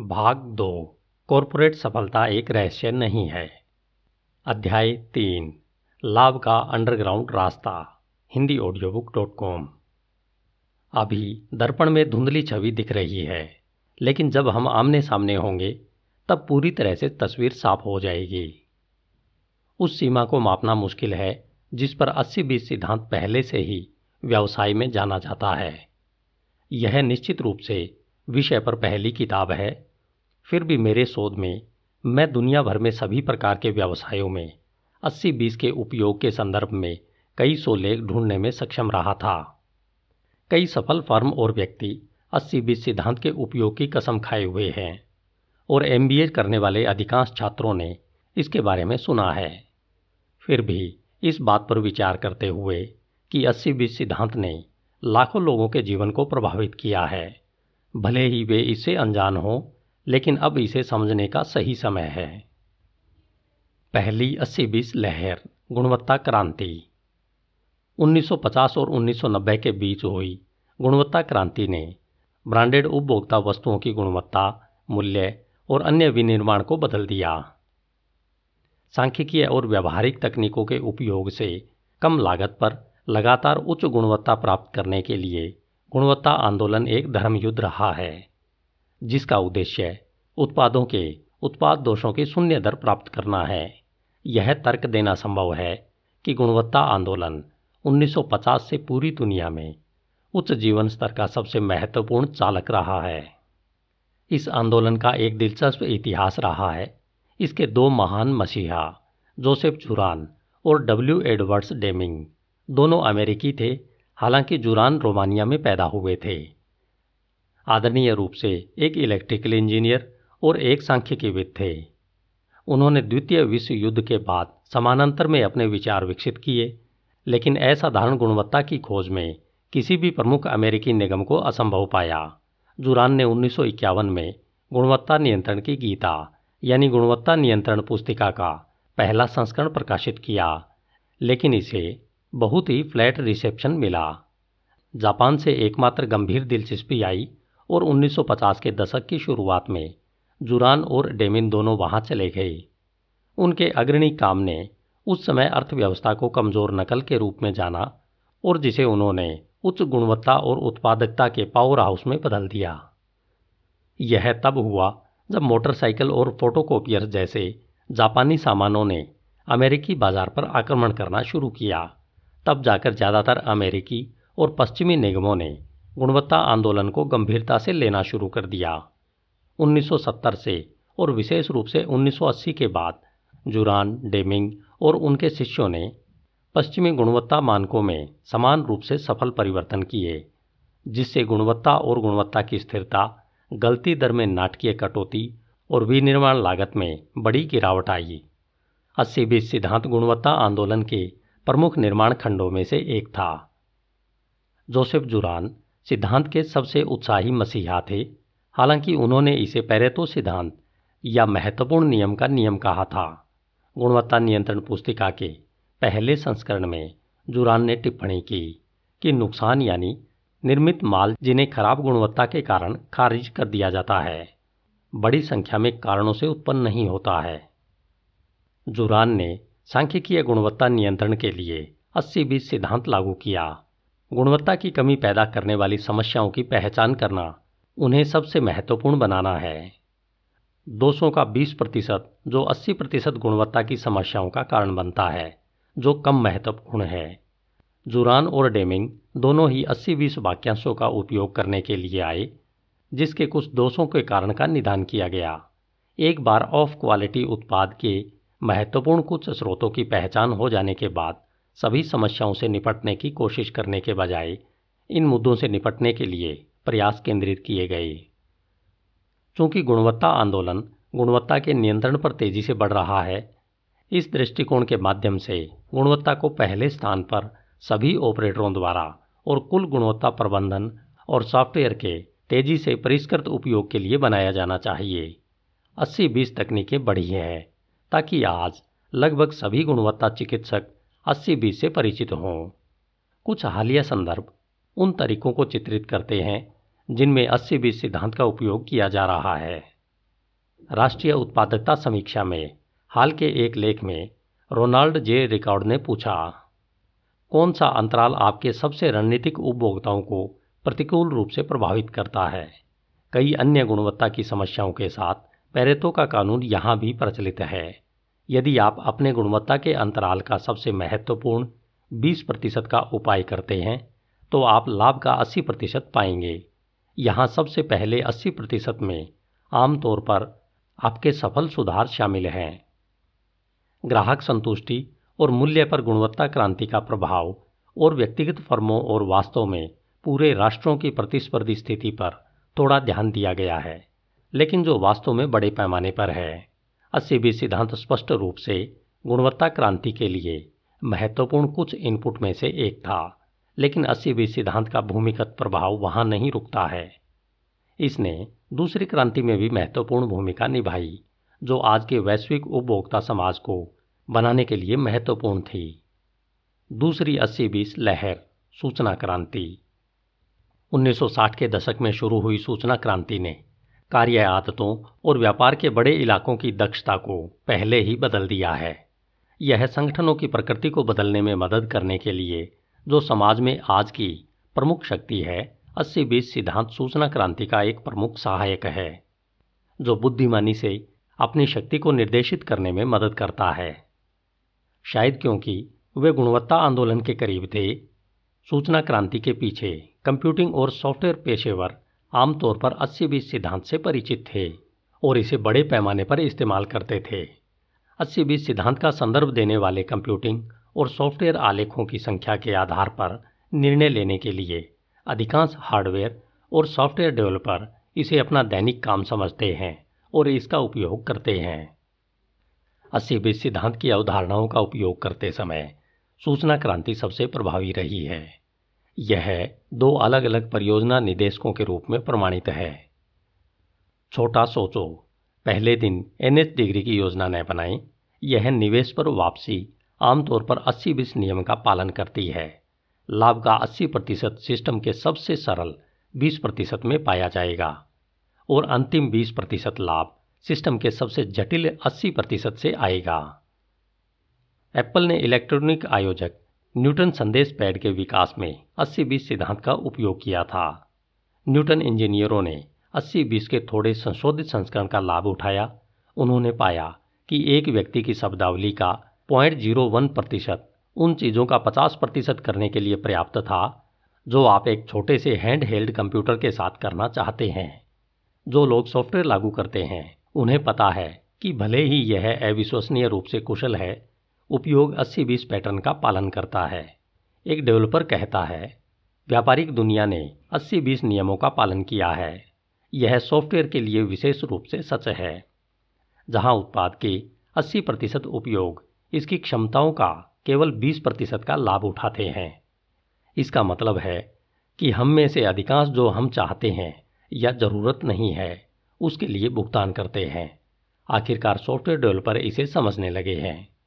भाग दो, कॉरपोरेट सफलता एक रहस्य नहीं है। अध्याय तीन, लाभ का अंडरग्राउंड रास्ता, Hindi audio book dot com अभी दर्पण में धुंधली छवि दिख रही है, लेकिन जब हम आमने सामने होंगे, तब पूरी तरह से तस्वीर साफ़ हो जाएगी। उस सीमा को मापना मुश्किल है, जिस पर अस्सी बीस सिद्धांत पहले से ही व्यवसाय में जाना जाता है। यह निश्चित रूप से विषय पर पहली किताब है फिर भी मेरे शोध में, मैं दुनिया भर में सभी प्रकार के व्यवसायों में, अस्सी बीस के उपयोग के संदर्भ में कई सौ लेख ढूँढने में सक्षम रहा था। कई सफल फर्म और व्यक्ति अस्सी बीस सिद्धांत के उपयोग की कसम खाए हुए हैं और एमबीए करने वाले अधिकांश छात्रों ने इसके बारे में सुना है। फिर भी इस बात पर विचार करते हुए कि अस्सी बीस सिद्धांत ने लाखों लोगों के जीवन को प्रभावित किया है, भले ही वे इससे अनजान हों लेकिन अब इसे समझने का सही समय है। पहली अस्सी बीस लहर, गुणवत्ता क्रांति। 1950 और 1990 के बीच हुई गुणवत्ता क्रांति ने ब्रांडेड उपभोक्ता वस्तुओं की गुणवत्ता, मूल्य और अन्य विनिर्माण को बदल दिया। सांख्यिकीय और व्यवहारिक तकनीकों के उपयोग से कम लागत पर लगातार उच्च गुणवत्ता प्राप्त करने के लिए गुणवत्ता आंदोलन एक धर्म युद्ध रहा है। जिसका उद्देश्य उत्पादों के, उत्पाद दोषों की शून्य दर प्राप्त करना है। यह तर्क देना संभव है कि गुणवत्ता आंदोलन 1950 से पूरी दुनिया में उच्च जीवन स्तर का सबसे महत्वपूर्ण चालक रहा है। इस आंदोलन का एक दिलचस्प इतिहास रहा है। इसके दो महान मसीहा, जोसेफ जुरान और डब्ल्यू एडवर्ड्स डेमिंग, दोनों अमेरिकी थे, हालाँकि जुरान रोमानिया में पैदा हुए थे। आदरणीय रूप से एक इलेक्ट्रिकल इंजीनियर और एक सांख्यिकीविद थे। उन्होंने द्वितीय विश्व युद्ध के बाद समानांतर में अपने विचार विकसित किए, लेकिन असाधारण गुणवत्ता की खोज में किसी भी प्रमुख अमेरिकी निगम को असंभव पाया जुरान ने उन्नीस सौ इक्यावन में गुणवत्ता नियंत्रण की गीता, यानी गुणवत्ता नियंत्रण पुस्तिका का पहला संस्करण प्रकाशित किया, लेकिन इसे बहुत ही फ्लैट रिसेप्शन मिला। जापान से एकमात्र गंभीर दिलचस्पी आई और 1950 के दशक की शुरुआत में जुरान और डेमिन दोनों वहाँ चले गए। उनके अग्रणी काम ने उस समय अर्थव्यवस्था को कमज़ोर नकल के रूप में जाना और जिसे उन्होंने उच्च गुणवत्ता और उत्पादकता के पावर हाउस में बदल दिया। यह तब हुआ जब मोटरसाइकिल और फोटोकॉपियर जैसे जापानी सामानों ने अमेरिकी बाज़ार पर आक्रमण करना शुरू किया। तब जाकर ज़्यादातर अमेरिकी और पश्चिमी निगमों ने गुणवत्ता आंदोलन को गंभीरता से लेना शुरू कर दिया। 1970 से और विशेष रूप से 1980 के बाद, जुरान, डेमिंग और उनके शिष्यों ने पश्चिमी गुणवत्ता मानकों में समान रूप से सफल परिवर्तन किए, जिससे गुणवत्ता और गुणवत्ता की स्थिरता, गलती दर में नाटकीय कटौती और विनिर्माण लागत में बड़ी गिरावट आई। अस्सी बीस सिद्धांत गुणवत्ता आंदोलन के प्रमुख निर्माण खंडों में से एक था। जोसेफ जुरान सिद्धांत के सबसे उत्साही मसीहा थे। हालाँकि उन्होंने इसे पैरेतो सिद्धांत या महत्वपूर्ण नियम का नियम कहा था। गुणवत्ता नियंत्रण पुस्तिका के पहले संस्करण में जुरान ने टिप्पणी की कि नुकसान यानी निर्मित माल जिन्हें खराब गुणवत्ता के कारण खारिज कर दिया जाता है, बड़ी संख्या में कारणों से उत्पन्न नहीं होता है। जुरान ने सांख्यिकीय गुणवत्ता नियंत्रण के लिए अस्सी बीस सिद्धांत लागू किया। गुणवत्ता की कमी पैदा करने वाली समस्याओं की पहचान करना उन्हें सबसे महत्वपूर्ण बनाना है। दोषों का 20 प्रतिशत, जो 80 प्रतिशत गुणवत्ता की समस्याओं का कारण बनता है, जो कम महत्वपूर्ण है। जुरान और डेमिंग दोनों ही 80-20 वाक्यांशों का उपयोग करने के लिए आए, जिसके कुछ दोषों के कारण का निदान किया गया। एक बार ऑफ़ क्वालिटी उत्पाद के महत्वपूर्ण कुछ स्रोतों की पहचान हो जाने के बाद सभी समस्याओं से निपटने की कोशिश करने के बजाय इन मुद्दों से निपटने के लिए प्रयास केंद्रित किए गए। चूँकि गुणवत्ता आंदोलन गुणवत्ता के नियंत्रण पर तेज़ी से बढ़ रहा है, इस दृष्टिकोण के माध्यम से गुणवत्ता को पहले स्थान पर सभी ऑपरेटरों द्वारा और कुल गुणवत्ता प्रबंधन और सॉफ्टवेयर के तेज़ी से परिष्कृत उपयोग के लिए बनाया जाना चाहिए। अस्सी बीस तकनीकें बढ़ी हैं ताकि आज लगभग सभी गुणवत्ता चिकित्सक अस्सी बीस से परिचित हों। कुछ हालिया संदर्भ उन तरीकों को चित्रित करते हैं, जिनमें अस्सी बीस सिद्धांत का उपयोग किया जा रहा है। राष्ट्रीय उत्पादकता समीक्षा में हाल के एक लेख में रोनाल्ड जे रिकॉर्ड ने पूछा, कौन सा अंतराल आपके सबसे रणनीतिक उपभोक्ताओं को प्रतिकूल रूप से प्रभावित करता है? कई अन्य गुणवत्ता की समस्याओं के साथ पैरेतो का कानून यहाँ भी प्रचलित है। यदि आप अपने गुणवत्ता के अंतराल का सबसे महत्वपूर्ण 20 प्रतिशत का उपाय करते हैं तो आप लाभ का 80 प्रतिशत पाएँगे। यहाँ सबसे पहले 80 प्रतिशत में आमतौर पर आपके सफल सुधार शामिल हैं। ग्राहक संतुष्टि और मूल्य पर गुणवत्ता क्रांति का प्रभाव और व्यक्तिगत फर्मों और वास्तव में पूरे राष्ट्रों की प्रतिस्पर्धी स्थिति पर थोड़ा ध्यान दिया गया है, लेकिन जो वास्तव में बड़े पैमाने पर है। अस्सी बीस सिद्धांत स्पष्ट रूप से गुणवत्ता क्रांति के लिए महत्वपूर्ण कुछ इनपुट में से एक था, लेकिन अस्सी बीस सिद्धांत का भूमिगत प्रभाव वहाँ नहीं रुकता है। इसने दूसरी क्रांति में भी महत्वपूर्ण भूमिका निभाई, जो आज के वैश्विक उपभोक्ता समाज को बनाने के लिए महत्वपूर्ण थी। दूसरी अस्सी बीस लहर, सूचना क्रांति। 1960 के दशक में शुरू हुई सूचना क्रांति ने कार्य आदतों और व्यापार के बड़े इलाकों की दक्षता को पहले ही बदल दिया है। यह संगठनों की प्रकृति को बदलने में मदद करने के लिए जो समाज में आज की प्रमुख शक्ति है, अस्सी बीस सिद्धांत सूचना क्रांति का एक प्रमुख सहायक है, जो बुद्धिमानी से अपनी शक्ति को निर्देशित करने में मदद करता है। शायद क्योंकि वे गुणवत्ता आंदोलन के करीब थे, सूचना क्रांति के पीछे कंप्यूटिंग और सॉफ्टवेयर पेशेवर आमतौर पर अस्सी बीस सिद्धांत से परिचित थे और इसे बड़े पैमाने पर इस्तेमाल करते थे। अस्सी बीस सिद्धांत का संदर्भ देने वाले कंप्यूटिंग और सॉफ्टवेयर आलेखों की संख्या के आधार पर निर्णय लेने के लिए अधिकांश हार्डवेयर और सॉफ्टवेयर डेवलपर इसे अपना दैनिक काम समझते हैं और इसका उपयोग करते हैं। अस्सी बीस सिद्धांत की अवधारणाओं का उपयोग करते समय सूचना क्रांति सबसे प्रभावी रही है। यह दो अलग अलग परियोजना निदेशकों के रूप में प्रमाणित है। छोटा सोचो, पहले दिन एनएच डिग्री की योजना न बनाएँ, यह निवेश पर वापसी आमतौर पर 80 बीस नियम का पालन करती है। लाभ का 80 प्रतिशत सिस्टम के सबसे सरल 20 प्रतिशत में पाया जाएगा, और अंतिम 20 प्रतिशत लाभ सिस्टम के सबसे जटिल 80 प्रतिशत से आएगा। एप्पल ने इलेक्ट्रॉनिक आयोजक न्यूटन संदेश पैड के विकास में 80-20 सिद्धांत का उपयोग किया था। न्यूटन इंजीनियरों ने 80-20 के थोड़े संशोधित संस्करण का लाभ उठाया। उन्होंने पाया कि एक व्यक्ति की शब्दावली का पॉइंट ज़ीरो वन प्रतिशत उन चीज़ों का पचास प्रतिशत करने के लिए पर्याप्त था, जो आप एक छोटे से हैंड हेल्ड कंप्यूटर के साथ करना चाहते हैं। जो लोग सॉफ्टवेयर लागू करते हैं, उन्हें पता है कि भले ही यह अविश्वसनीय रूप से कुशल है उपयोग अस्सी बीस पैटर्न का पालन करता है। एक डेवलपर कहता है, व्यापारिक दुनिया ने अस्सी बीस नियमों का पालन किया है। यह सॉफ्टवेयर के लिए विशेष रूप से सच है। जहाँ उत्पाद के 80 प्रतिशत उपयोग इसकी क्षमताओं का केवल 20 प्रतिशत का लाभ उठाते हैं। इसका मतलब है कि हम में से अधिकांश जो हम चाहते हैं या ज़रूरत नहीं है, उसके लिए भुगतान करते हैं। आखिरकार सॉफ्टवेयर डेवलपर इसे समझने लगे हैं।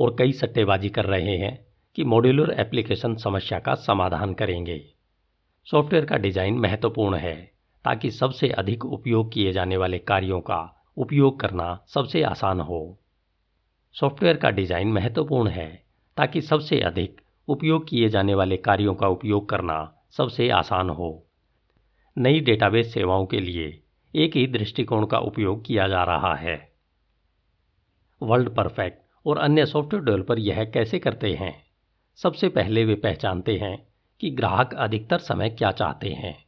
और कई सट्टेबाजी कर रहे हैं कि मॉड्यूलर एप्लीकेशन समस्या का समाधान करेंगे। सॉफ्टवेयर का डिज़ाइन महत्वपूर्ण है, ताकि सबसे अधिक उपयोग किए जाने वाले कार्यों का उपयोग करना सबसे आसान हो। सॉफ्टवेयर का डिज़ाइन महत्वपूर्ण है, ताकि सबसे अधिक उपयोग किए जाने वाले कार्यों का उपयोग करना सबसे आसान हो। नई डेटाबेस सेवाओं के लिए एक ही दृष्टिकोण का उपयोग किया जा रहा है। वर्ल्ड परफेक्ट और अन्य सॉफ्टवेयर डेवलपर यह कैसे करते हैं? सबसे पहले वे पहचानते हैं कि ग्राहक अधिकतर समय क्या चाहते हैं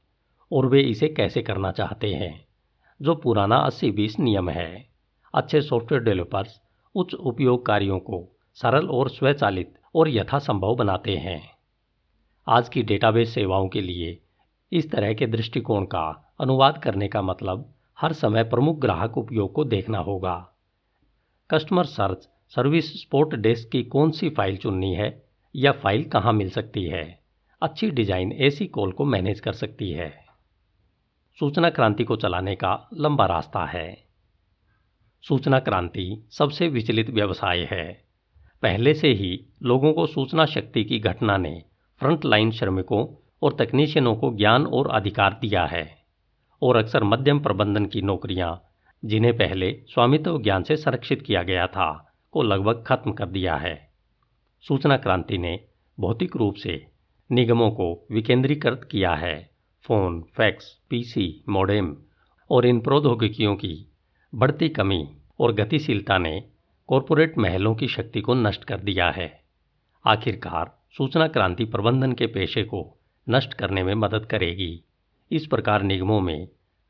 और वे इसे कैसे करना चाहते हैं, जो पुराना अस्सी बीस नियम है। अच्छे सॉफ्टवेयर डेवलपर्स उच्च उपयोग उपयोगकारियों को सरल और स्वचालित और यथासंभव बनाते हैं। आज की डेटाबेस सेवाओं के लिए इस तरह के दृष्टिकोण का अनुवाद करने का मतलब हर समय प्रमुख ग्राहक उपयोग को देखना होगा। Customer search service support desk की कौन सी फ़ाइल चुननी है या फ़ाइल कहाँ मिल सकती है? अच्छी डिज़ाइन ऐसी कॉल को मैनेज कर सकती है। सूचना क्रांति को चलाने का लंबा रास्ता है। सूचना क्रांति सबसे विचलित व्यवसाय है। पहले से ही लोगों को सूचना शक्ति की घटना ने फ्रंट लाइन श्रमिकों और तकनीशियनों को ज्ञान और अधिकार दिया है और अक्सर मध्यम प्रबंधन की नौकरियाँ जिन्हें पहले स्वामित्व ज्ञान से संरक्षित किया गया था को लगभग खत्म कर दिया है। सूचना क्रांति ने भौतिक रूप से निगमों को विकेंद्रीकृत किया है। फ़ोन, फैक्स, पीसी, मॉडेम और इन प्रौद्योगिकियों की बढ़ती कमी और गतिशीलता ने कॉरपोरेट महलों की शक्ति को नष्ट कर दिया है। आखिरकार सूचना क्रांति प्रबंधन के पेशे को नष्ट करने में मदद करेगी। इस प्रकार निगमों में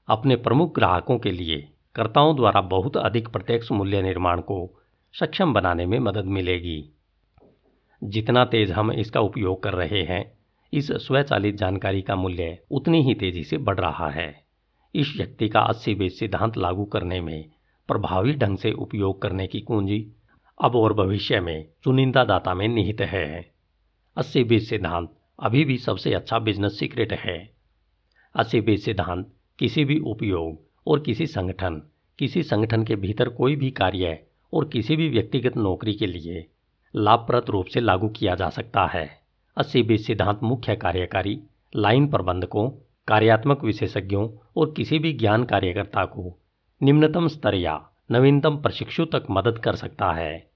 अपने प्रमुख ग्राहकों के लिए कर्ताओं द्वारा बहुत अधिक प्रत्यक्ष मूल्य निर्माण को सक्षम बनाने में मदद मिलेगी। जितना तेज हम इसका उपयोग कर रहे हैं, इस स्वचालित जानकारी का मूल्य उतनी ही तेज़ी से बढ़ रहा है। इस शक्ति का अस्सी बीस सिद्धांत लागू करने में प्रभावी ढंग से उपयोग करने की कुंजी अब और भविष्य में चुनिंदा दाता में निहित है। अस्सी बीस सिद्धांत अभी भी सबसे अच्छा बिज़नेस सीक्रेट है। अस्सी बीस सिद्धांत किसी भी उपयोग और किसी संगठन किसी संगठन के भीतर कोई भी कार्य और किसी भी व्यक्तिगत नौकरी के लिए लाभप्रद रूप से लागू किया जा सकता है। अस्सी बीस सिद्धांत मुख्य कार्यकारी, लाइन प्रबंधकों, कार्यात्मक विशेषज्ञों और किसी भी ज्ञान कार्यकर्ता को निम्नतम स्तर या नवीनतम प्रशिक्षु तक मदद कर सकता है।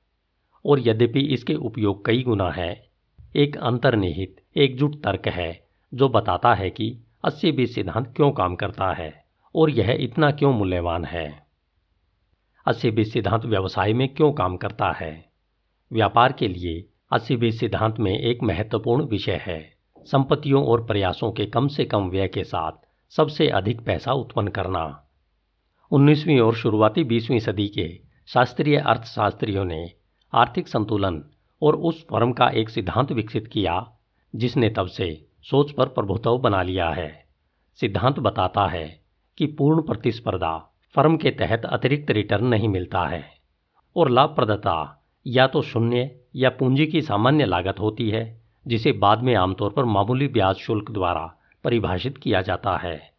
और यद्यपि इसके उपयोग कई गुना है, एक अंतर्निहित, एकजुट तर्क है, जो बताता है कि अस्सी बीस सिद्धांत क्यों काम करता है और यह इतना क्यों मूल्यवान है। अस्सी बीस सिद्धांत व्यवसाय में क्यों काम करता है? व्यापार के लिए अस्सी बीस सिद्धांत में एक महत्वपूर्ण विषय है। संपत्तियों और प्रयासों के कम से कम व्यय के साथ सबसे अधिक पैसा उत्पन्न करना। 19वीं और शुरुआती 20वीं सदी के शास्त्रीय अर्थशास्त्रियों ने आर्थिक संतुलन और उस फर्म का एक सिद्धांत विकसित किया, जिसने तब से सोच पर प्रभुत्व बना लिया है। सिद्धांत बताता है कि पूर्ण प्रतिस्पर्धा फर्म के तहत अतिरिक्त रिटर्न नहीं मिलता है। और लाभप्रदता या तो शून्य या पूंजी की सामान्य लागत होती है, जिसे बाद में आमतौर पर मामूली ब्याज शुल्क द्वारा परिभाषित किया जाता है।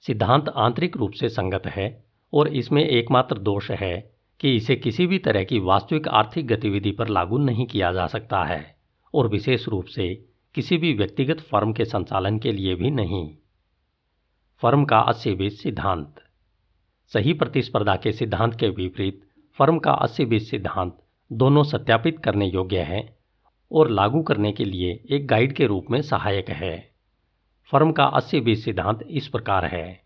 सिद्धांत आंतरिक रूप से संगत है और इसमें एकमात्र दोष है कि इसे किसी भी तरह की वास्तविक आर्थिक गतिविधि पर लागू नहीं किया जा सकता है और विशेष रूप से किसी भी व्यक्तिगत फर्म के संचालन के लिए भी नहीं। फर्म का अस्सी सिद्धांत। सही प्रतिस्पर्धा के सिद्धांत के विपरीत, फर्म का अस्सी बीस सिद्धांत दोनों सत्यापित करने योग्य है और लागू करने के लिए एक गाइड के रूप में सहायक है। फर्म का अस्सी बीस सिद्धांत इस प्रकार है।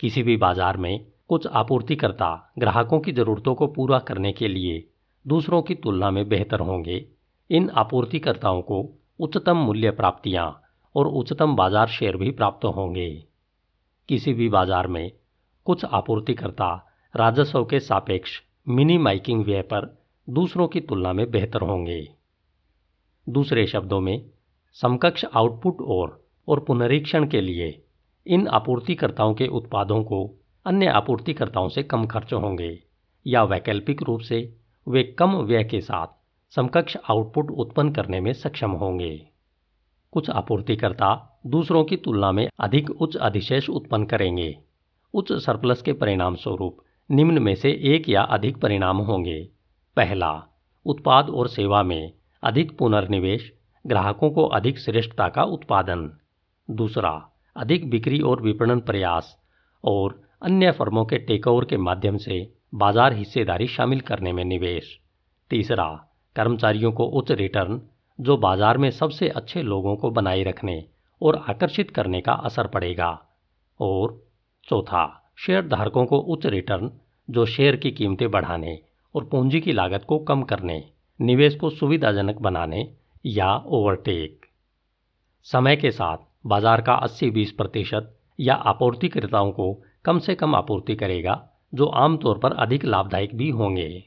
किसी भी बाज़ार में कुछ आपूर्तिकर्ता ग्राहकों की ज़रूरतों को पूरा करने के लिए दूसरों की तुलना में बेहतर होंगे। इन आपूर्तिकर्ताओं को उच्चतम मूल्य प्राप्तियाँ और उच्चतम बाज़ार शेयर भी प्राप्त होंगे। किसी भी बाज़ार में कुछ आपूर्तिकर्ता राजस्व के सापेक्ष मिनी माइकिंग व्यय पर दूसरों की तुलना में बेहतर होंगे। दूसरे शब्दों में, समकक्ष आउटपुट और और पुनरीक्षण के लिए इन आपूर्तिकर्ताओं के उत्पादों को अन्य आपूर्तिकर्ताओं से कम खर्च होंगे, या वैकल्पिक रूप से वे कम व्यय के साथ समकक्ष आउटपुट उत्पन्न करने में सक्षम होंगे। कुछ आपूर्तिकर्ता दूसरों की तुलना में अधिक उच्च अधिशेष उत्पन्न करेंगे। उच्च सरप्लस के परिणाम स्वरूप निम्न में से एक या अधिक परिणाम होंगे। पहला, उत्पाद और सेवा में अधिक पुनर्निवेश, ग्राहकों को अधिक श्रेष्ठता का उत्पादन। दूसरा, अधिक बिक्री और विपणन प्रयास और अन्य फर्मों के टेकओवर के माध्यम से बाज़ार हिस्सेदारी शामिल करने में निवेश। तीसरा, कर्मचारियों को उच्च रिटर्न, जो बाज़ार में सबसे अच्छे लोगों को बनाए रखने और आकर्षित करने का असर पड़ेगा। और चौथा शेयर धारकों को उच्च रिटर्न, जो शेयर की कीमतें बढ़ाने और पूंजी की लागत को कम करने, निवेश को सुविधाजनक बनाने या ओवरटेक। समय के साथ बाज़ार का 80-20 प्रतिशत या आपूर्तिकर्ताओं को कम से कम आपूर्ति करेगा, जो आमतौर पर अधिक लाभदायक भी होंगे।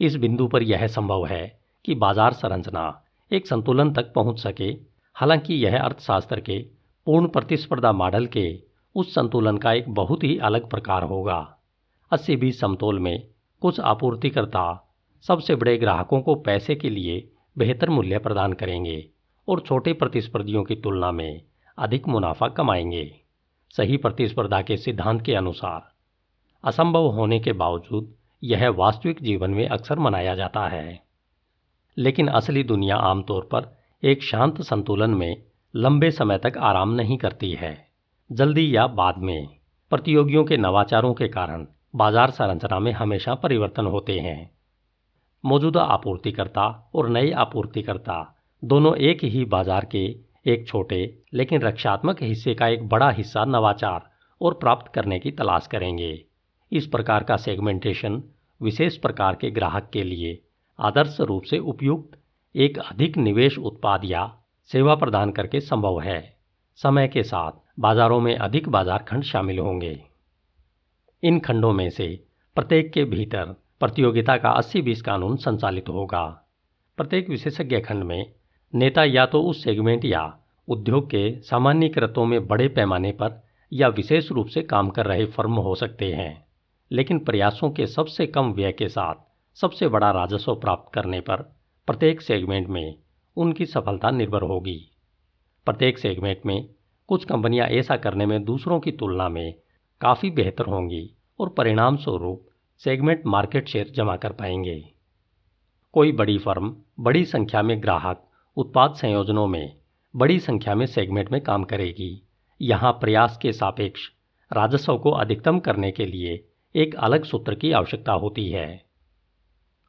इस बिंदु पर यह संभव है कि बाज़ार संरचना एक संतुलन तक पहुँच सके। हालाँकि यह अर्थशास्त्र के पूर्ण प्रतिस्पर्धा मॉडल के उस संतुलन का एक बहुत ही अलग प्रकार होगा। अस्सी बीस समतोल में कुछ आपूर्तिकर्ता सबसे बड़े ग्राहकों को पैसे के लिए बेहतर मूल्य प्रदान करेंगे और छोटे प्रतिस्पर्धियों की तुलना में अधिक मुनाफा कमाएँगे। सही प्रतिस्पर्धा के सिद्धांत के अनुसार, असंभव होने के बावजूद यह वास्तविक जीवन में अक्सर मनाया जाता है। लेकिन असली दुनिया आमतौर पर एक शांत संतुलन में लंबे समय तक आराम नहीं करती है। जल्दी या बाद में, प्रतियोगियों के नवाचारों के कारण बाज़ार संरचना में हमेशा परिवर्तन होते हैं। मौजूदा आपूर्तिकर्ता और नए आपूर्तिकर्ता दोनों एक ही बाज़ार के एक छोटे लेकिन रक्षात्मक हिस्से का एक बड़ा हिस्सा नवाचार और प्राप्त करने की तलाश करेंगे। इस प्रकार का सेगमेंटेशन विशेष प्रकार के ग्राहक के लिए आदर्श रूप से उपयुक्त, एक अधिक निवेश उत्पाद या सेवा प्रदान करके संभव है। समय के साथ बाजारों में अधिक बाज़ार खंड शामिल होंगे। इन खंडों में से प्रत्येक के भीतर प्रतियोगिता का 80-20 कानून संचालित होगा। प्रत्येक विशेषज्ञ खंड में नेता या तो उस सेगमेंट या उद्योग के सामान्यकृतों में बड़े पैमाने पर या विशेष रूप से काम कर रहे फर्म हो सकते हैं, लेकिन प्रयासों के सबसे कम व्यय के साथ सबसे बड़ा राजस्व प्राप्त करने पर प्रत्येक सेगमेंट में उनकी सफलता निर्भर होगी। प्रत्येक सेगमेंट में कुछ कंपनियाँ ऐसा करने में दूसरों की तुलना में काफ़ी बेहतर होंगी और परिणाम स्वरूप सेगमेंट मार्केट शेयर जमा कर पाएँगे। कोई बड़ी फर्म बड़ी संख्या में ग्राहक उत्पाद संयोजनों में बड़ी संख्या में सेगमेंट में काम करेगी। यहाँ प्रयास के सापेक्ष राजस्व को अधिकतम करने के लिए एक अलग सूत्र की आवश्यकता होती है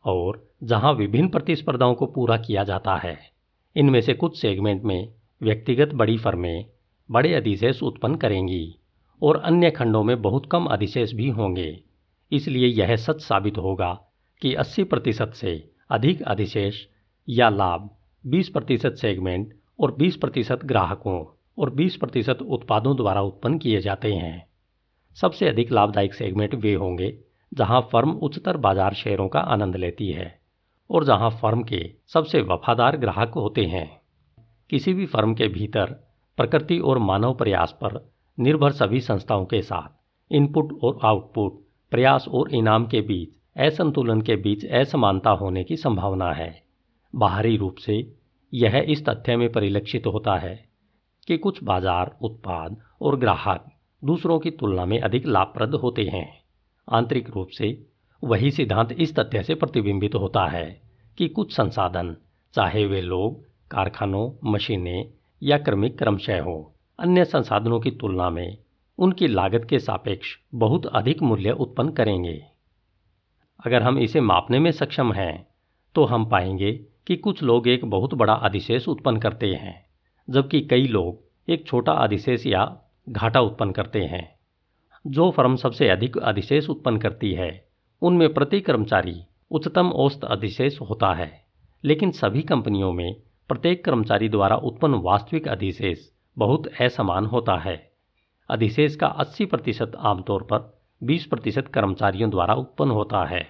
और जहाँ विभिन्न प्रतिस्पर्धाओं को पूरा किया जाता है, इनमें से कुछ सेगमेंट में व्यक्तिगत बड़ी फर्में बड़े अधिशेष उत्पन्न करेंगी, और अन्य खंडों में बहुत कम अधिशेष भी होंगे। इसलिए यह सच साबित होगा कि 80 प्रतिशत से अधिक अधिशेष या लाभ 20 प्रतिशत सेगमेंट और 20 प्रतिशत ग्राहकों और 20 प्रतिशत उत्पादों द्वारा उत्पन्न किए जाते हैं। सबसे अधिक लाभदायक सेगमेंट वे होंगे जहाँ फर्म उच्चतर बाज़ार शेयरों का आनंद लेती है और जहाँ फर्म के सबसे वफादार ग्राहक होते हैं। किसी भी फर्म के भीतर प्रकृति और मानव प्रयास पर निर्भर सभी संस्थाओं के साथ। इनपुट और आउटपुट, प्रयास और इनाम के बीच, असंतुलन के बीच असमानता होने की संभावना है। बाहरी रूप से, यह इस तथ्य में परिलक्षित होता है कि कुछ बाज़ार, उत्पाद और ग्राहक दूसरों की तुलना में अधिक लाभप्रद होते हैं। आंतरिक रूप से, वही सिद्धांत इस तथ्य से प्रतिबिंबित होता है कि कुछ संसाधन, चाहे वे लोग, कारखानों, मशीनें या क्रमिक क्रमशः हो। अन्य संसाधनों की तुलना में उनकी लागत के सापेक्ष बहुत अधिक मूल्य उत्पन्न करेंगे। अगर हम इसे मापने में सक्षम हैं तो हम पाएँगे कि कुछ लोग एक बहुत बड़ा अधिशेष उत्पन्न करते हैं, जबकि कई लोग एक छोटा अधिशेष या घाटा उत्पन्न करते हैं। जो फर्म सबसे अधिक अधिशेष उत्पन्न करती है, उनमें प्रति कर्मचारी उच्चतम औसत अधिशेष होता है, लेकिन सभी कंपनियों में प्रत्येक कर्मचारी द्वारा उत्पन्न वास्तविक अधिशेष बहुत असमान होता है। अधिशेष का 80 प्रतिशत आमतौर पर 20 प्रतिशत कर्मचारियों द्वारा उत्पन्न होता है।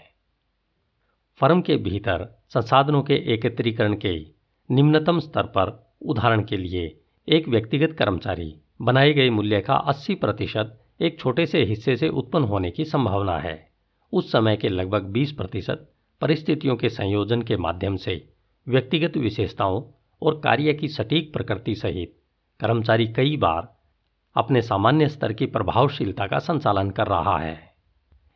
फर्म के भीतर संसाधनों के एकत्रीकरण के निम्नतम स्तर पर उदाहरण के लिए एक व्यक्तिगत कर्मचारी बनाए गए मूल्य का 80 प्रतिशत एक छोटे से हिस्से से उत्पन्न होने की संभावना है। उस समय के लगभग 20 प्रतिशत परिस्थितियों के संयोजन के माध्यम से व्यक्तिगत विशेषताओं और कार्य की सटीक प्रकृति सहित कर्मचारी कई बार अपने सामान्य स्तर की प्रभावशीलता का संचालन कर रहा है।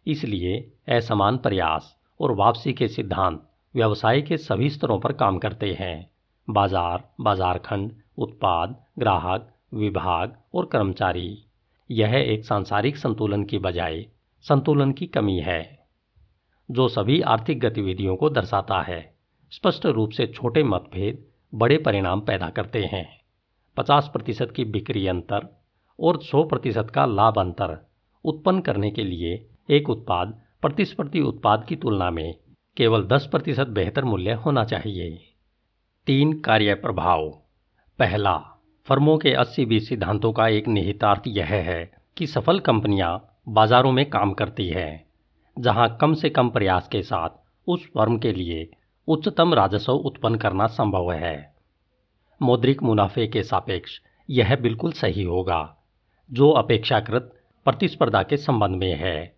इसलिए असमान प्रयास और वापसी के सिद्धांत व्यवसाय के सभी स्तरों पर काम करते हैं। बाज़ार बाज़ार खंड उत्पाद, ग्राहक, विभाग और कर्मचारी। यह एक सांसारिक संतुलन की बजाय संतुलन की कमी है, जो सभी आर्थिक गतिविधियों को दर्शाता है। स्पष्ट रूप से छोटे मतभेद बड़े परिणाम पैदा करते हैं। 50 प्रतिशत की बिक्री अंतर और 100 प्रतिशत का लाभ अंतर उत्पन्न करने के लिए एक उत्पाद प्रतिस्पर्धी उत्पाद की तुलना में केवल 10 प्रतिशत बेहतर मूल्य होना चाहिए। तीन कार्य प्रभाव। पहला, फर्मों के अस्सी बीस सिद्धांतों का एक निहितार्थ यह है कि सफल कंपनियाँ बाजारों में काम करती हैं, जहाँ कम से कम प्रयास के साथ उस फर्म के लिए उच्चतम राजस्व उत्पन्न करना संभव है। मौद्रिक मुनाफे के सापेक्ष यह बिल्कुल सही होगा, जो अपेक्षाकृत प्रतिस्पर्धा के संबंध में है।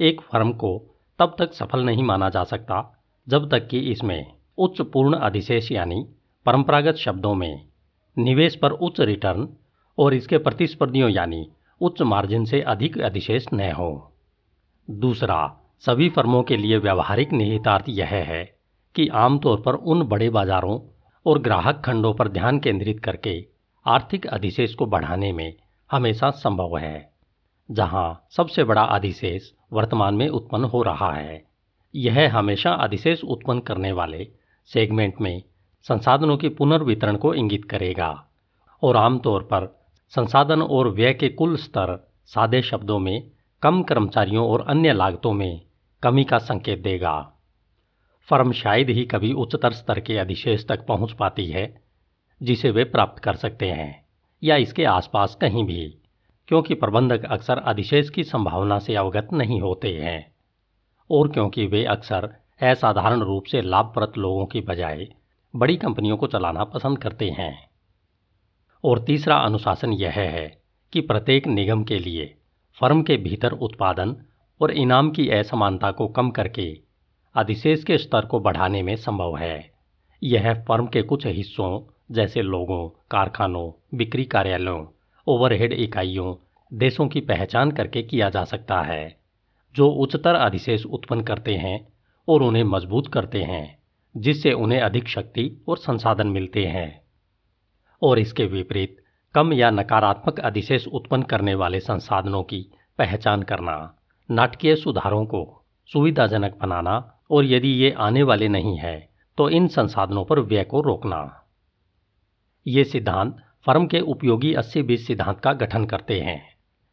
एक फर्म को तब तक सफल नहीं माना जा सकता, जब तक कि इसमें उच्च पूर्ण अधिशेष यानी परंपरागत शब्दों में निवेश पर उच्च रिटर्न और इसके प्रतिस्पर्धियों यानी उच्च मार्जिन से अधिक अधिशेष न हो। दूसरा, सभी फर्मों के लिए व्यवहारिक निहितार्थ यह है कि आमतौर पर उन बड़े बाजारों और ग्राहक खंडों पर ध्यान केंद्रित करके आर्थिक अधिशेष को बढ़ाने में हमेशा संभव है, जहाँ सबसे बड़ा अधिशेष वर्तमान में उत्पन्न हो रहा है। यह हमेशा अधिशेष उत्पन्न करने वाले सेगमेंट में संसाधनों के पुनर्वितरण को इंगित करेगा और आमतौर पर संसाधन और व्यय के कुल स्तर सादे शब्दों में कम कर्मचारियों और अन्य लागतों में कमी का संकेत देगा। फर्म शायद ही कभी उच्चतर स्तर के अधिशेष तक पहुँच पाती है, जिसे वे प्राप्त कर सकते हैं, या इसके आसपास कहीं भी, क्योंकि प्रबंधक अक्सर अधिशेष की संभावना से अवगत नहीं होते हैं, और क्योंकि वे अक्सर असाधारण रूप से लाभप्रद लोगों की बजाय बड़ी कंपनियों को चलाना पसंद करते हैं। और तीसरा अनुशासन यह है कि प्रत्येक निगम के लिए फर्म के भीतर उत्पादन और इनाम की असमानता को कम करके अधिशेष के स्तर को बढ़ाने में संभव है। यह फर्म के कुछ हिस्सों, जैसे लोगों, कारखानों, बिक्री कार्यालयों, ओवरहेड इकाइयों, देशों की पहचान करके किया जा सकता है, जो उच्चतर अधिशेष उत्पन्न करते हैं और उन्हें मज़बूत करते हैं, जिससे उन्हें अधिक शक्ति और संसाधन मिलते हैं। और इसके विपरीत, कम या नकारात्मक अधिशेष उत्पन्न करने वाले संसाधनों की पहचान करना, नाटकीय सुधारों को सुविधाजनक बनाना और यदि ये आने वाले नहीं है तो इन संसाधनों पर व्यय को रोकना। ये सिद्धांत फर्म के उपयोगी अस्सी बीस सिद्धांत का गठन करते हैं,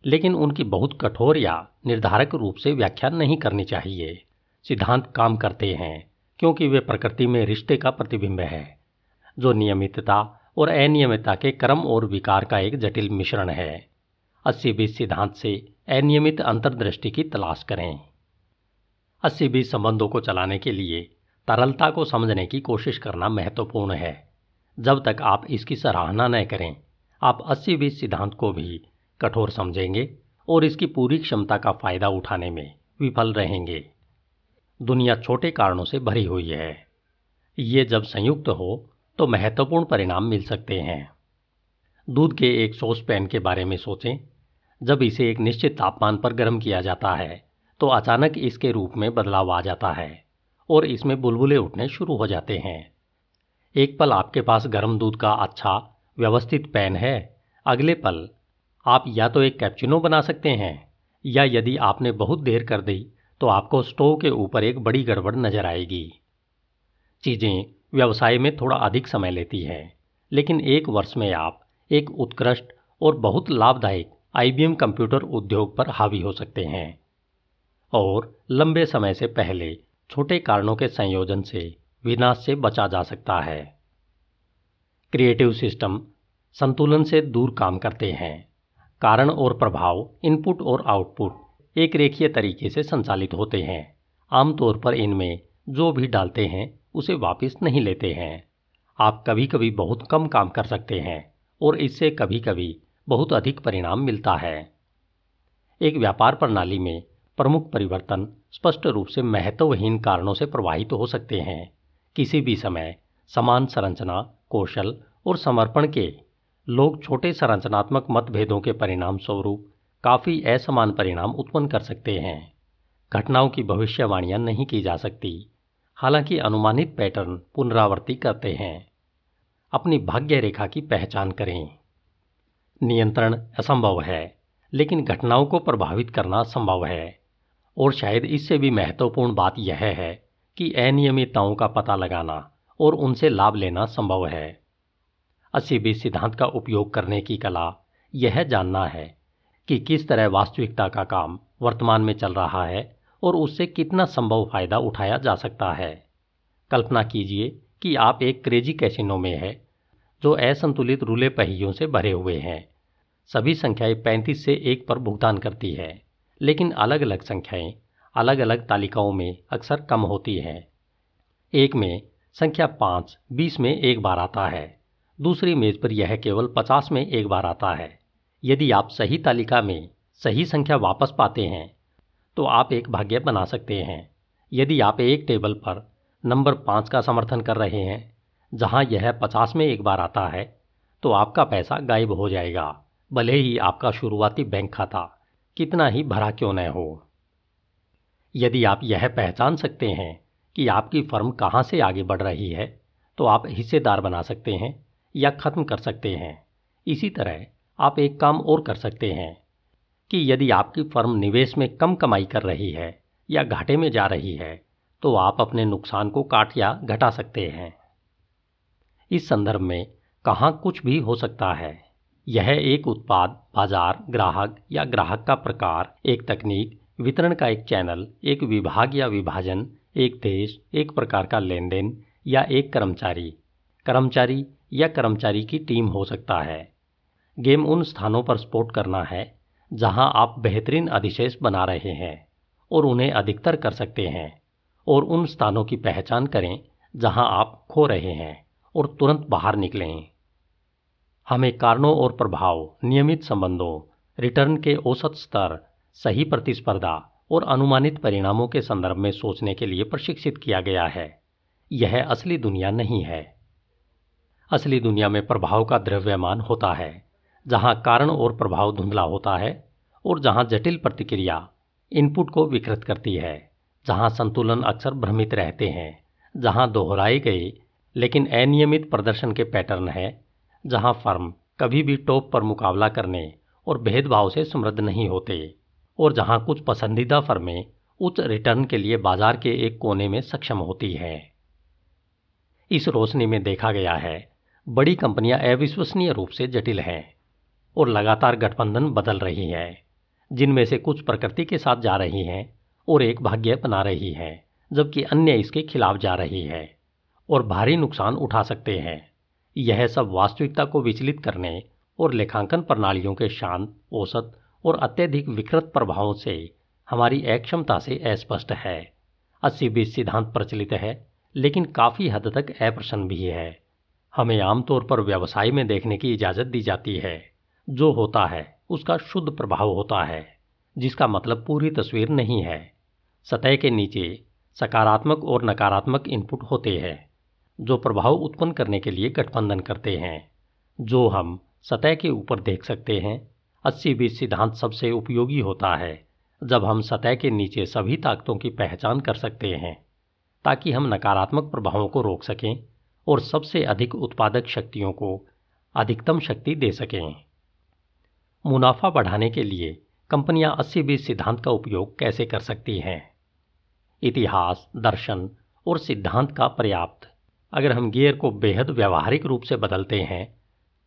लेकिन उनकी बहुत कठोर या निर्धारक रूप से व्याख्या नहीं करनी चाहिए। सिद्धांत काम करते हैं, क्योंकि वे प्रकृति में रिश्ते का प्रतिबिंब है, जो नियमितता और अनियमितता के क्रम और विकार का एक जटिल मिश्रण है। अस्सी बीस सिद्धांत से अनियमित अंतर्दृष्टि की तलाश करें। अस्सी बीस संबंधों को चलाने के लिए तरलता को समझने की कोशिश करना महत्वपूर्ण है। जब तक आप इसकी सराहना न करें, आप अस्सी बीस सिद्धांत को भी कठोर समझेंगे और इसकी पूरी क्षमता का फ़ायदा उठाने में विफल रहेंगे। दुनिया छोटे कारणों से भरी हुई है। ये जब संयुक्त हो तो महत्वपूर्ण परिणाम मिल सकते हैं। दूध के एक सॉस पैन के बारे में सोचें। जब इसे एक निश्चित तापमान पर गर्म किया जाता है तो अचानक इसके रूप में बदलाव आ जाता है और इसमें बुलबुले उठने शुरू हो जाते हैं। एक पल आपके पास गर्म दूध का अच्छा व्यवस्थित पैन है। अगले पल आप या तो एक कैप्चिनो बना सकते हैं, या यदि आपने बहुत देर कर दी तो आपको स्टोव के ऊपर एक बड़ी गड़बड़ नज़र आएगी। चीज़ें व्यवसाय में थोड़ा अधिक समय लेती हैं, लेकिन एक वर्ष में आप एक उत्कृष्ट और बहुत लाभदायक आईबीएम कंप्यूटर उद्योग पर हावी हो सकते हैं। और लंबे समय से पहले छोटे कारणों के संयोजन से विनाश से बचा जा सकता है। क्रिएटिव सिस्टम संतुलन से दूर काम करते हैं। कारण और प्रभाव, इनपुट और आउटपुट एक रेखीय तरीके से संचालित होते हैं। आमतौर पर इनमें जो भी डालते हैं, उसे वापस नहीं लेते हैं। आप कभी कभी बहुत कम काम कर सकते हैं और इससे कभी कभी बहुत अधिक परिणाम मिलता है। एक व्यापार प्रणाली में प्रमुख परिवर्तन स्पष्ट रूप से महत्वहीन कारणों से प्रवाहित हो सकते हैं। किसी भी समय समान संरचना, कौशल और समर्पण के लोग छोटे संरचनात्मक मतभेदों के परिणाम स्वरूप काफ़ी असमान परिणाम उत्पन्न कर सकते हैं। घटनाओं की भविष्यवाणियाँ नहीं की जा सकती। हालाँकि अनुमानित पैटर्न पुनरावृत्ति करते हैं। अपनी भाग्य रेखा की पहचान करें। नियंत्रण असंभव है, लेकिन घटनाओं को प्रभावित करना संभव है। और शायद इससे भी महत्वपूर्ण बात यह है कि अनियमितताओं का पता लगाना और उनसे लाभ लेना संभव है। अस्सी बीस सिद्धांत का उपयोग करने की कला यह जानना है कि किस तरह वास्तविकता का काम वर्तमान में चल रहा है और उससे कितना संभव फ़ायदा उठाया जा सकता है। कल्पना कीजिए कि आप एक क्रेजी कैसिनो में है, जो असंतुलित रूले पहियों से भरे हुए हैं। सभी संख्याएँ पैंतीस से एक पर भुगतान करती है। लेकिन अलग अलग संख्याएँ अलग अलग तालिकाओं में अक्सर कम होती हैं। एक में संख्या पाँच, बीस में एक बार आता है। दूसरी मेज पर यह केवल पचास में एक बार आता है। यदि आप सही तालिका में सही संख्या वापस पाते हैं तो आप एक भाग्य बना सकते हैं। यदि आप एक टेबल पर नंबर पाँच का समर्थन कर रहे हैं, जहाँ यह पचास में एक बार आता है तो आपका पैसा गायब हो जाएगा, भले ही आपका शुरुआती बैंक खाता कितना ही भरा क्यों न हो। यदि आप यह पहचान सकते हैं कि आपकी फर्म कहाँ से आगे बढ़ रही है तो आप हिस्सेदार बना सकते हैं या ख़त्म कर सकते हैं। इसी तरह आप एक काम और कर सकते हैं कि यदि आपकी फर्म निवेश में कम कमाई कर रही है या घाटे में जा रही है तो आप अपने नुकसान को काट या घटा सकते हैं। इस संदर्भ में कहाँ कुछ भी हो सकता है। यह एक उत्पाद, बाज़ार, ग्राहक या ग्राहक का प्रकार, एक तकनीक, वितरण का एक चैनल, एक विभाग या विभाजन, एक देश, एक प्रकार का लेन देन या एक कर्मचारी। कर्मचारी या कर्मचारी की टीम हो सकता है। गेम उन स्थानों पर स्पोर्ट करना है, जहाँ आप बेहतरीन अधिशेष बना रहे हैं और उन्हें अधिकतर कर सकते हैं और उन स्थानों की पहचान करें जहाँ आप खो रहे हैं और तुरंत बाहर निकलें। हमें कारणों और प्रभाव, नियमित संबंधों, रिटर्न के औसत स्तर, सही प्रतिस्पर्धा और अनुमानित परिणामों के संदर्भ में सोचने के लिए प्रशिक्षित किया गया है। यह असली दुनिया नहीं है। असली दुनिया में प्रभाव का द्रव्यमान होता है, जहाँ कारण और प्रभाव धुंधला होता है और जहाँ जटिल प्रतिक्रिया इनपुट को विकृत करती है, जहाँ संतुलन अक्सर भ्रमित रहते हैं, जहाँ दोहराए गए लेकिन अनियमित प्रदर्शन के पैटर्न है जहाँ फर्म कभी भी टॉप पर मुकाबला करने और भेदभाव से समृद्ध नहीं होते और जहाँ कुछ पसंदीदा फर्में उच्च रिटर्न के लिए बाज़ार के एक कोने में सक्षम होती हैं। इस रोशनी में देखा गया है, बड़ी कंपनियाँ अविश्वसनीय रूप से जटिल हैं और लगातार गठबंधन बदल रही हैं, जिनमें से कुछ प्रकृति के साथ जा रही हैं और एक भाग्य बना रही हैं, जबकि अन्य इसके खिलाफ जा रही है और भारी नुकसान उठा सकते हैं। यह सब वास्तविकता को विचलित करने और लेखांकन प्रणालियों के शांत, औसत और अत्यधिक विकृत प्रभावों से हमारी अक्षमता से अस्पष्ट है। अस्सी बीस सिद्धांत प्रचलित है, लेकिन काफ़ी हद तक अप्रसन्न भी है। हमें आमतौर पर व्यवसाय में देखने की इजाज़त दी जाती है। जो होता है, उसका शुद्ध प्रभाव होता है, जिसका मतलब पूरी तस्वीर नहीं है। सतह के नीचे सकारात्मक और नकारात्मक इनपुट होते हैं। जो प्रभाव उत्पन्न करने के लिए गठबंधन करते हैं, जो हम सतह के ऊपर देख सकते हैं। अस्सी बीस सिद्धांत सबसे उपयोगी होता है, जब हम सतह के नीचे सभी ताकतों की पहचान कर सकते हैं, ताकि हम नकारात्मक प्रभावों को रोक सकें और सबसे अधिक उत्पादक शक्तियों को अधिकतम शक्ति दे सकें। मुनाफा बढ़ाने के लिए कंपनियाँ अस्सी बीस सिद्धांत का उपयोग कैसे कर सकती हैं? इतिहास, दर्शन और सिद्धांत का पर्याप्त अगर हम गियर को बेहद व्यवहारिक रूप से बदलते हैं,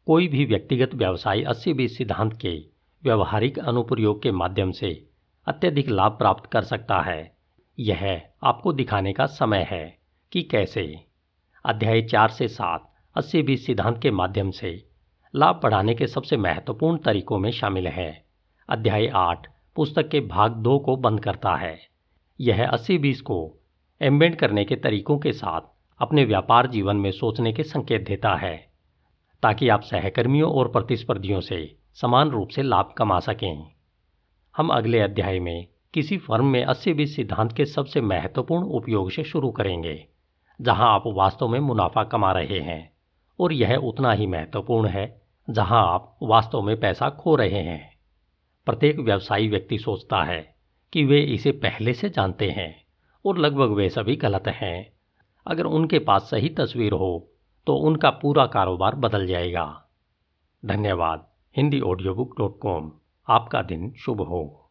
कोई भी व्यक्तिगत व्यवसाय अस्सी बीस सिद्धांत के व्यवहारिक अनुप्रयोग के माध्यम से अत्यधिक लाभ प्राप्त कर सकता है। यह आपको दिखाने का समय है कि कैसे। अध्याय चार से सात अस्सी बीस सिद्धांत के माध्यम से लाभ बढ़ाने के सबसे महत्वपूर्ण तरीकों में शामिल है। अध्याय आठ पुस्तक के भाग दो को बंद करता है। यह अस्सी बीस को एम्बेड करने के तरीकों के साथ अपने व्यापार जीवन में सोचने के संकेत देता है, ताकि आप सहकर्मियों और प्रतिस्पर्धियों से समान रूप से लाभ कमा सकें। हम अगले अध्याय में किसी फर्म में अस्सी बीस सिद्धांत के सबसे महत्वपूर्ण उपयोग से शुरू करेंगे, जहाँ आप वास्तव में मुनाफा कमा रहे हैं, और यह उतना ही महत्वपूर्ण है, जहाँ आप वास्तव में पैसा खो रहे हैं। प्रत्येक व्यवसायी व्यक्ति सोचता है कि वे इसे पहले से जानते हैं, और लगभग वे सभी गलत हैं। अगर उनके पास सही तस्वीर हो तो उनका पूरा कारोबार बदल जाएगा। धन्यवाद। Hindi audio book dot com आपका दिन शुभ हो।